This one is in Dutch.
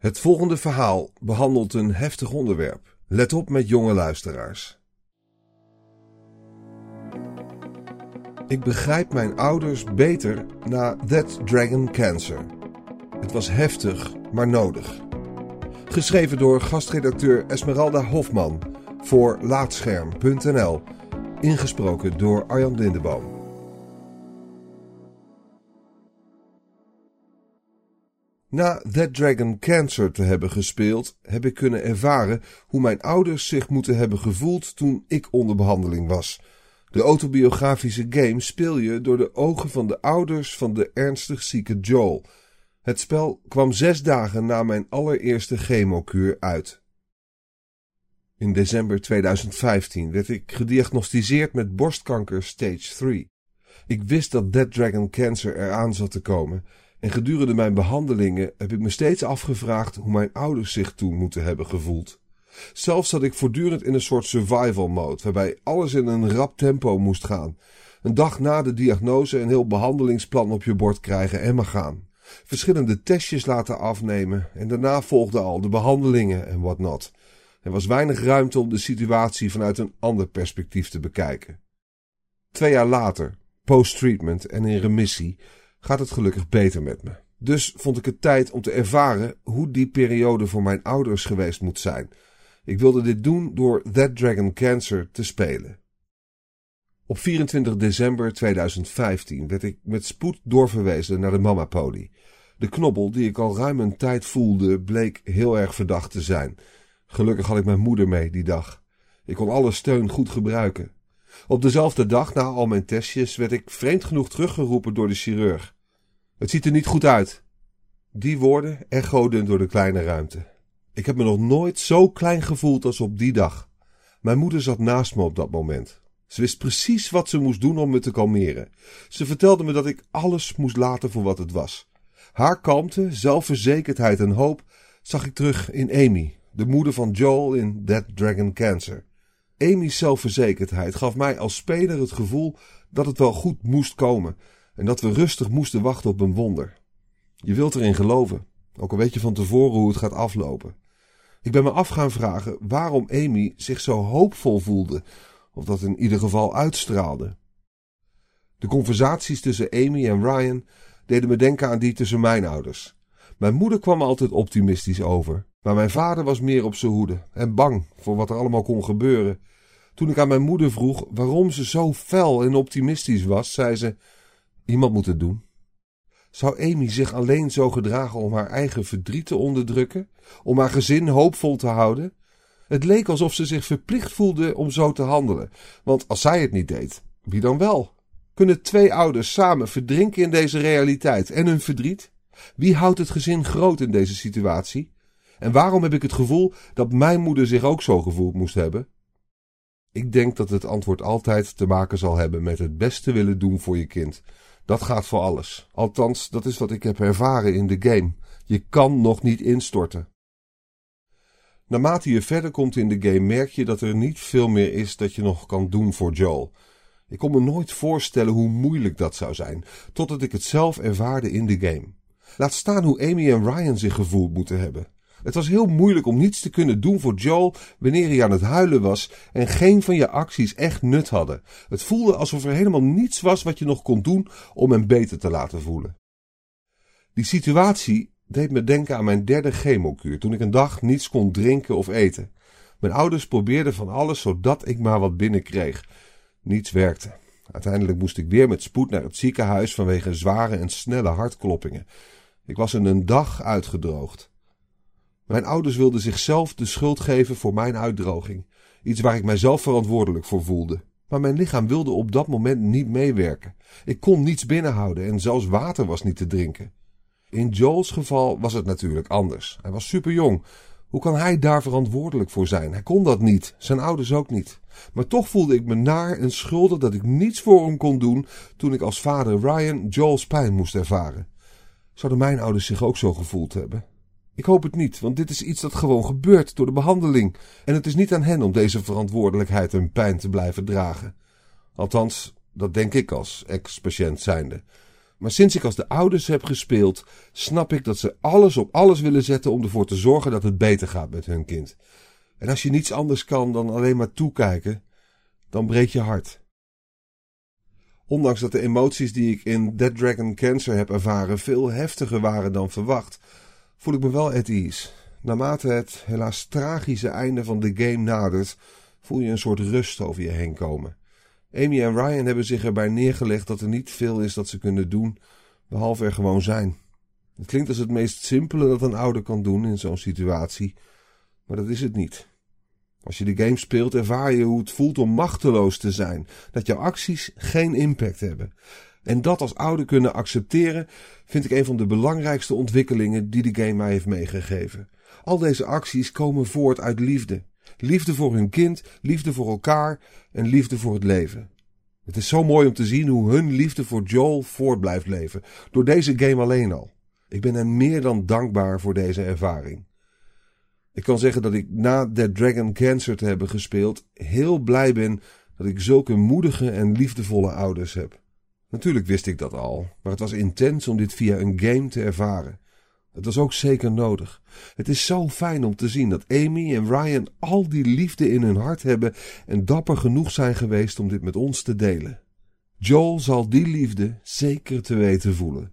Het volgende verhaal behandelt een heftig onderwerp. Let op met jonge luisteraars. Ik begrijp mijn ouders beter na That Dragon Cancer. Het was heftig, maar nodig. Geschreven door gastredacteur Esmeralda Hofman voor Laatscherm.nl. Ingesproken door Arjan Lindeboom. Na That Dragon Cancer te hebben gespeeld, heb ik kunnen ervaren hoe mijn ouders zich moeten hebben gevoeld toen ik onder behandeling was. De autobiografische game speel je door de ogen van de ouders van de ernstig zieke Joel. Het spel kwam zes dagen na mijn allereerste chemokuur uit. In december 2015 werd ik gediagnosticeerd met borstkanker stage 3. Ik wist dat Dead Dragon Cancer eraan zat te komen en gedurende mijn behandelingen heb ik me steeds afgevraagd hoe mijn ouders zich toen moeten hebben gevoeld. Zelfs zat ik voortdurend in een soort survival mode, waarbij alles in een rap tempo moest gaan. Een dag na de diagnose een heel behandelingsplan op je bord krijgen en maar gaan. Verschillende testjes laten afnemen en daarna volgden al de behandelingen en whatnot. Er was weinig ruimte om de situatie vanuit een ander perspectief te bekijken. Twee jaar later, post-treatment en in remissie, gaat het gelukkig beter met me. Dus vond ik het tijd om te ervaren hoe die periode voor mijn ouders geweest moet zijn. Ik wilde dit doen door That Dragon Cancer te spelen. Op 24 december 2015 werd ik met spoed doorverwezen naar de Mama Poli. De knobbel die ik al ruim een tijd voelde bleek heel erg verdacht te zijn. Gelukkig had ik mijn moeder mee die dag. Ik kon alle steun goed gebruiken. Op dezelfde dag, na al mijn testjes, werd ik vreemd genoeg teruggeroepen door de chirurg. Het ziet er niet goed uit. Die woorden echoden door de kleine ruimte. Ik heb me nog nooit zo klein gevoeld als op die dag. Mijn moeder zat naast me op dat moment. Ze wist precies wat ze moest doen om me te kalmeren. Ze vertelde me dat ik alles moest laten voor wat het was. Haar kalmte, zelfverzekerdheid en hoop zag ik terug in Amy, de moeder van Joel in Dead Dragon Cancer. Amy's zelfverzekerdheid gaf mij als speler het gevoel dat het wel goed moest komen en dat we rustig moesten wachten op een wonder. Je wilt erin geloven, ook al weet je van tevoren hoe het gaat aflopen. Ik ben me af gaan vragen waarom Amy zich zo hoopvol voelde, of dat in ieder geval uitstraalde. De conversaties tussen Amy en Ryan deden me denken aan die tussen mijn ouders. Mijn moeder kwam altijd optimistisch over, maar mijn vader was meer op zijn hoede en bang voor wat er allemaal kon gebeuren. Toen ik aan mijn moeder vroeg waarom ze zo fel en optimistisch was, zei ze: Iemand moet het doen. Zou Amy zich alleen zo gedragen om haar eigen verdriet te onderdrukken, om haar gezin hoopvol te houden? Het leek alsof ze zich verplicht voelde om zo te handelen, want als zij het niet deed, wie dan wel? Kunnen twee ouders samen verdrinken in deze realiteit en hun verdriet? Wie houdt het gezin groot in deze situatie? En waarom heb ik het gevoel dat mijn moeder zich ook zo gevoeld moest hebben? Ik denk dat het antwoord altijd te maken zal hebben met het beste willen doen voor je kind. Dat gaat voor alles. Althans, dat is wat ik heb ervaren in de game. Je kan nog niet instorten. Naarmate je verder komt in de game merk je dat er niet veel meer is dat je nog kan doen voor Joel. Ik kon me nooit voorstellen hoe moeilijk dat zou zijn, totdat ik het zelf ervaarde in de game. Laat staan hoe Amy en Ryan zich gevoeld moeten hebben. Het was heel moeilijk om niets te kunnen doen voor Joel wanneer hij aan het huilen was en geen van je acties echt nut hadden. Het voelde alsof er helemaal niets was wat je nog kon doen om hem beter te laten voelen. Die situatie deed me denken aan mijn derde chemokuur toen ik een dag niets kon drinken of eten. Mijn ouders probeerden van alles zodat ik maar wat binnenkreeg. Niets werkte. Uiteindelijk moest ik weer met spoed naar het ziekenhuis vanwege zware en snelle hartkloppingen. Ik was in een dag uitgedroogd. Mijn ouders wilden zichzelf de schuld geven voor mijn uitdroging, iets waar ik mijzelf verantwoordelijk voor voelde. Maar mijn lichaam wilde op dat moment niet meewerken. Ik kon niets binnenhouden en zelfs water was niet te drinken. In Joel's geval was het natuurlijk anders. Hij was superjong. Hoe kan hij daar verantwoordelijk voor zijn? Hij kon dat niet, zijn ouders ook niet. Maar toch voelde ik me naar en schuldig dat ik niets voor hem kon doen toen ik als vader Ryan Joel's pijn moest ervaren. Zouden mijn ouders zich ook zo gevoeld hebben? Ik hoop het niet, want dit is iets dat gewoon gebeurt door de behandeling. En het is niet aan hen om deze verantwoordelijkheid en pijn te blijven dragen. Althans, dat denk ik als ex-patiënt zijnde. Maar sinds ik als de ouders heb gespeeld, snap ik dat ze alles op alles willen zetten om ervoor te zorgen dat het beter gaat met hun kind. En als je niets anders kan dan alleen maar toekijken, dan breek je hart. Ondanks dat de emoties die ik in Dead Dragon Cancer heb ervaren veel heftiger waren dan verwacht, voel ik me wel at ease. Naarmate het helaas tragische einde van de game nadert, voel je een soort rust over je heen komen. Amy en Ryan hebben zich erbij neergelegd dat er niet veel is dat ze kunnen doen, behalve er gewoon zijn. Het klinkt als het meest simpele dat een ouder kan doen in zo'n situatie, maar dat is het niet. Als je de game speelt, ervaar je hoe het voelt om machteloos te zijn, dat jouw acties geen impact hebben. En dat als ouder kunnen accepteren, vind ik een van de belangrijkste ontwikkelingen die de game mij heeft meegegeven. Al deze acties komen voort uit liefde. Liefde voor hun kind, liefde voor elkaar en liefde voor het leven. Het is zo mooi om te zien hoe hun liefde voor Joel voort blijft leven, door deze game alleen al. Ik ben hen meer dan dankbaar voor deze ervaring. Ik kan zeggen dat ik na Dead Dragon Cancer te hebben gespeeld heel blij ben dat ik zulke moedige en liefdevolle ouders heb. Natuurlijk wist ik dat al, maar het was intens om dit via een game te ervaren. Het was ook zeker nodig. Het is zo fijn om te zien dat Amy en Ryan al die liefde in hun hart hebben en dapper genoeg zijn geweest om dit met ons te delen. Joel zal die liefde zeker te weten voelen.